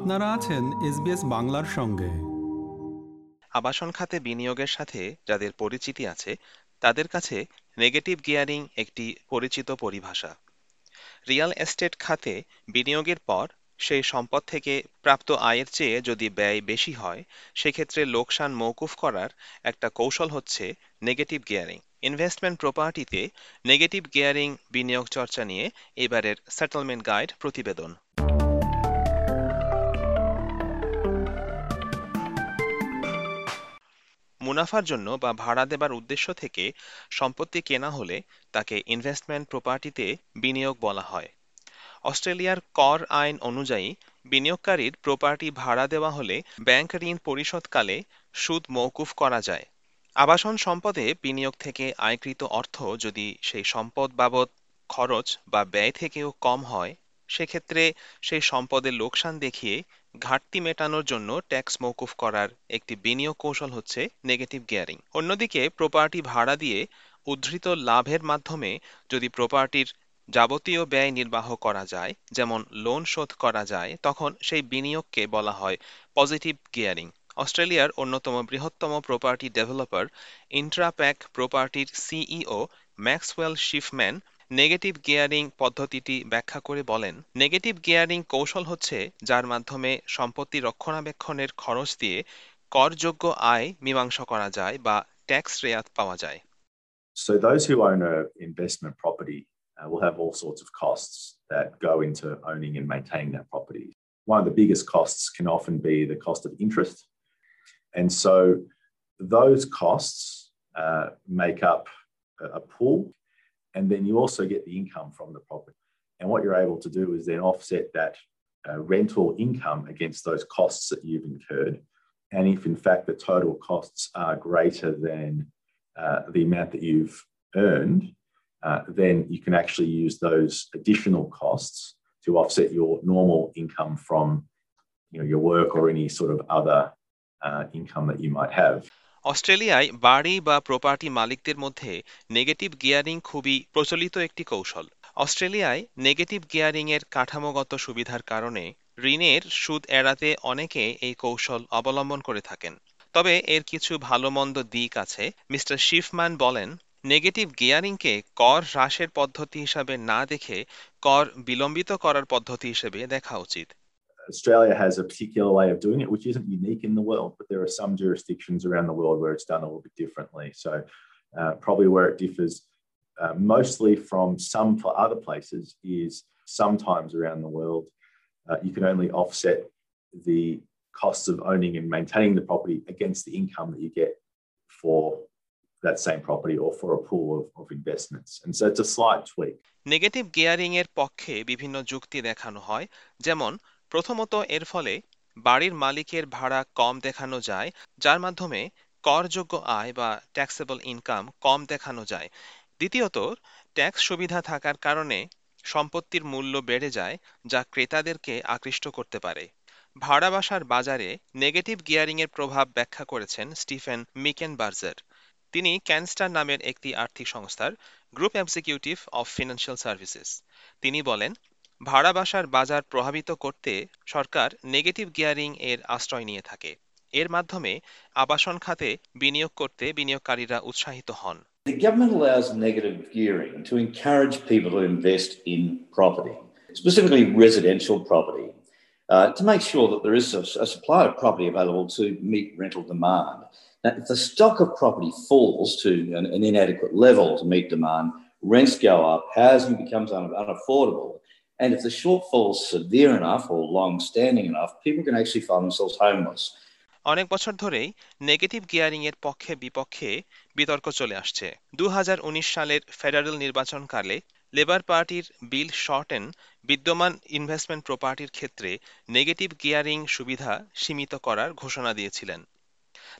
আপনারা আছেন এসবিএস বাংলার সঙ্গে। আবাসন খাতে বিনিয়োগের সাথে যাদের পরিচিতি আছে, তাদের কাছে নেগেটিভ গিয়ারিং একটি পরিচিত পরিভাষা। রিয়াল এস্টেট খাতে বিনিয়োগের পর সেই সম্পদ থেকে প্রাপ্ত আয়ের চেয়ে যদি ব্যয় বেশি হয়, সেক্ষেত্রে লোকসান মৌকুফ করার একটা কৌশল হচ্ছে নেগেটিভ গিয়ারিং। ইনভেস্টমেন্ট প্রপার্টিতে নেগেটিভ গিয়ারিং বিনিয়োগ চর্চা নিয়ে এবারের সেটেলমেন্ট গাইড প্রতিবেদন। মুনাফার জন্য বা ভাড়া দেবার উদ্দেশ্য থেকে সম্পত্তি কেনা হলে তাকে ইনভেস্টমেন্ট প্রপার্টিতে বিনিয়োগ বলা হয়। অস্ট্রেলিয়ার কর আইন অনুযায়ী বিনিয়োগকারীর প্রপার্টি ভাড়া দেওয়া হলে ব্যাংক ঋণ পরিশোধকালে সুদ মৌকুফ করা যায়। আবাসন সম্পদে বিনিয়োগ থেকে আয়কৃত অর্থ যদি সেই সম্পদ বাবদ খরচ বা ব্যয় থেকেও কম হয়, সেক্ষেত্রে সেই সম্পদের লোকসান দেখিয়ে ঘাটতি মেটানোর জন্য ট্যাক্স মৌকুফ করার একটি বিনিয়োগ কৌশল হচ্ছে নেগেটিভ গিয়ারিং অন্যদিকে প্রপার্টি ভাড়া দিয়ে উদ্ধৃত লাভের মাধ্যমে যদি প্রপার্টির যাবতীয় ব্যয় নির্বাহ করা যায়, যেমন লোন শোধ করা যায়, তখন সেই বিনিয়োগকে বলা হয় পজিটিভ গিয়ারিং অস্ট্রেলিয়ার অন্যতম বৃহত্তম প্রপার্টি ডেভেলপার ইন্ট্রাপ্যাক প্রপার্টির CEO Maxwell Shiffman negative gearing পদ্ধতিটি ব্যাখ্যা করে বলেন নেগেটিভ গিয়ারিং কৌশল হচ্ছে যার মাধ্যমে সম্পত্তি রক্ষণাবেক্ষণের খরচ দিয়ে করযোগ্য আয় মীমাংসা করা যায় বা ট্যাক্স রেয়াত পাওয়া যায় So those who own an investment property uh, will have all sorts of costs that go into owning and maintaining that property. One of the biggest costs can often be the cost of interest. And so those costs uh, make up a, pool and then you also get the income from the property. And what you're able to do is then offset that uh, rental income against those costs that you've incurred. And if in fact the total costs are greater than uh, the amount that you've earned, uh, then you can actually use those additional costs to offset your normal income from you know, your work or any sort of other uh, income that you might have. অস্ট্রেলিয়ায় বাড়ি বা property মালিকদের মধ্যে negative gearing খুবই প্রচলিত একটি কৌশল। অস্ট্রেলিয়ায় নেগেটিভ গিয়ারিং এর কাঠামোগত সুবিধার কারণে ঋণের সুদ এড়াতে অনেকে এই কৌশল অবলম্বন করে থাকেন। তবে এর কিছু ভালো মন্দ দিক আছে। মিস্টার শিফম্যান বলেন নেগেটিভ গিয়ারিংকে কর হ্রাসের পদ্ধতি হিসাবে না দেখে কর বিলম্বিত করার পদ্ধতি হিসেবে দেখা উচিত। Australia has a particular way of doing it, which isn't unique in the world, but there are some jurisdictions around the world where it's done a little bit differently. So, uh, probably where it differs uh, mostly from some for other places is sometimes around the world, uh, you can only offset the costs of owning and maintaining the property against the income that you get for that same property or for a pool of, of investments. And so it's a slight tweak. Negative gearing এর পক্ষে বিভিন্ন যুক্তি দেখানো হয় যেমন প্রথমত এর ফলে বাড়ির মালিকের ভাড়া কম দেখানো যায়, যার মাধ্যমে করযোগ্য আয় বা ট্যাক্সেবল ইনকাম কম দেখানো যায়। দ্বিতীয়ত ট্যাক্স সুবিধা থাকার কারণে সম্পত্তির মূল্য বেড়ে যায়, যা ক্রেতাদেরকে আকৃষ্ট করতে পারে। ভাড়া বাসার বাজারে নেগেটিভ গিয়ারিং এর প্রভাব ব্যাখ্যা করেছেন স্টিফেন মিকেন বার্জার তিনি ক্যানস্টার নামের একটি আর্থিক সংস্থার group executive of financial services তিনি বলেন ভাড়া বাসার বাজার প্রভাবিত করতে সরকার নেগেটিভ গিয়ারিং এর আশ্রয় নিয়ে থাকে এর মাধ্যমে আবাসন খাতে বিনিয়োগ করতে বিনিয়োগকারীরা উৎসাহিত হন The government allows negative gearing to encourage people to invest in property, specifically residential property, uh, to make sure that there is a, a supply of property available to meet rental demand. Now, if the stock of property falls to an, an inadequate level to meet demand, rents go up, housing becomes un- unaffordable, And if the shortfall is severe enough or long standing enough, people can actually find themselves homeless. অনেক বছর ধরেই negative gearing এর পক্ষে বিপক্ষে বিতর্ক চলে আসছে। দু সালের ফেডারেল নির্বাচনকালে লেবার পার্টির বিল শর্টেন বিদ্যমান ইনভেস্টমেন্ট প্রপার্টির ক্ষেত্রে নেগেটিভ গিয়ারিং সুবিধা সীমিত করার ঘোষণা দিয়েছিলেন।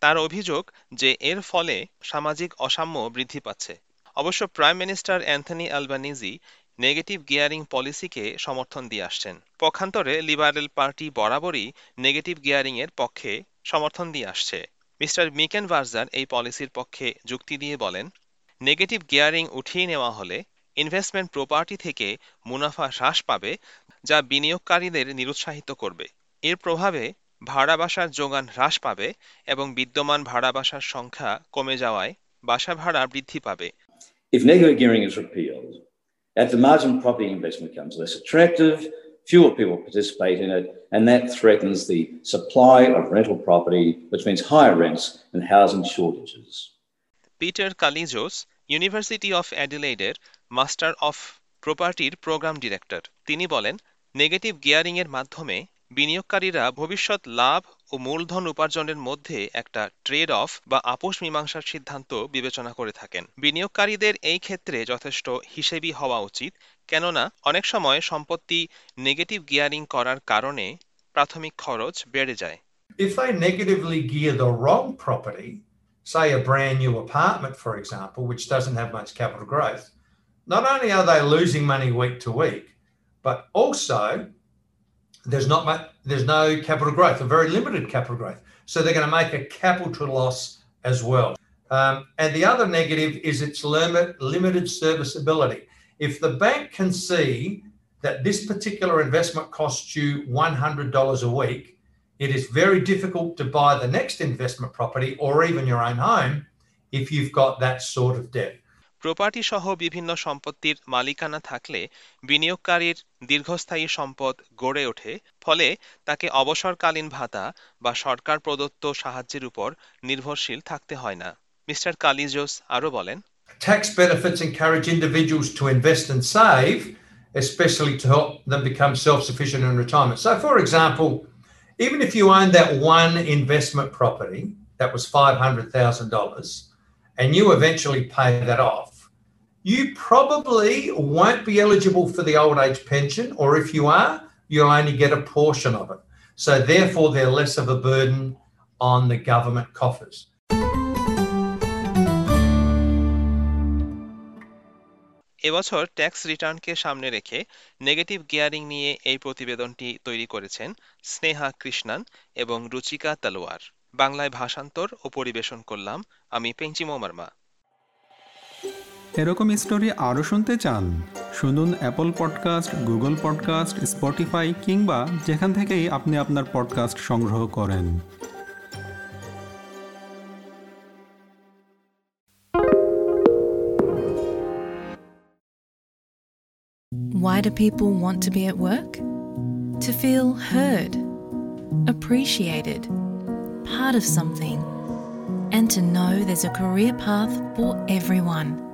তার অভিযোগ যে এর ফলে সামাজিক অসাম্য বৃদ্ধি পাচ্ছে। অবশ্য prime minister Anthony Albanese negative gearing পলিসিকে সমর্থন দিয়ে আসছেন। পক্ষান্তরে লিবারেল পার্টি বরাবরই নেগেটিভ গিয়ারিং এর পক্ষে সমর্থন দিয়ে আসছে। মিস্টার মিকেন ভার্জার এই পলিসির পক্ষে যুক্তি দিয়ে বলেন, নেগেটিভ গিয়ারিং উঠিয়ে নেওয়া হলে ইনভেস্টমেন্ট প্রপার্টি থেকে মুনাফা হ্রাস পাবে, যা বিনিয়োগকারীদের নিরুৎসাহিত করবে। এর প্রভাবে ভাড়া বাসার যোগান হ্রাস পাবে এবং বিদ্যমান ভাড়া বাসার সংখ্যা কমে যাওয়ায় বাসা ভাড়া বৃদ্ধি পাবে। at the margin property investment becomes less attractive, fewer people participate in it, and that threatens the supply of rental property, which means higher rents and housing shortages. Peter কালিজোস university of অ্যাডিলেডের master of প্রপার্টির programme director তিনি বলেন negative gearing এর মাধ্যমে বিনিয়োগকারীরা ভবিষ্যৎ লাভ ও মূলধন উপার্জনের মধ্যে একটা ট্রেড অফ বা আপোষ মীমাংসার সিদ্ধান্ত বিবেচনা করে থাকেন বিনিয়োগকারীদের এই ক্ষেত্রে যথেষ্ট হিসেবি হওয়া উচিত কেননা অনেক সময় সম্পত্তি নেগেটিভ গিয়ারিং করার কারণে প্রাথমিক খরচ বেড়ে যায় If they negatively gear the wrong property, say a brand new apartment, for example, which doesn't have much capital growth, not only are they losing money week to week, but also there's not much, there's no capital growth, or very limited capital growth. So they're going to make a capital loss as well. Um, and the other negative is its limit, limited serviceability. If the bank can see that this particular investment costs you $100 a week, it is very difficult to buy the next investment property or even your own home if you've got that sort of debt. Property সহ বিভিন্ন সম্পত্তির মালিকানা থাকলে বিনিয়োগকারীর দীর্ঘস্থায়ী সম্পদ গড়ে ওঠে ফলে তাকে অবসরকালীন ভাতা বা সরকার প্রদত্ত সাহায্যের উপর নির্ভরশীল থাকতে হয় না মিস্টার কালিজোস আরও বলেন Tax benefits encourage individuals to invest and save, especially to help them become self sufficient in retirement. So, for example, even if you own that one investment property that was $500,000 and you eventually pay that off, you probably won't be eligible for the old age pension, or if you are, you'll only get a portion of it. So, therefore, they're less of a burden on the government coffers. এবছর tax রিটার্নকে সামনে রেখে negative gearing নিয়ে এই প্রতিবেদনটি তৈরি করেছেন স্নেহা কৃষ্ণান এবং রুচিকা তালোয়ার বাংলায় ভাষান্তর ও পরিবেশন করলাম আমি পেঞ্চিমো মার্মা এরকম স্টোরি আরও শুনতে চান শুনুন Apple podcast Google podcast Spotify কিংবা যেখান থেকেই আপনি আপনার পডকাস্ট সংগ্রহ করেন Why do people want to be at work? To feel heard, appreciated, part of something, and to know there's a career path for everyone.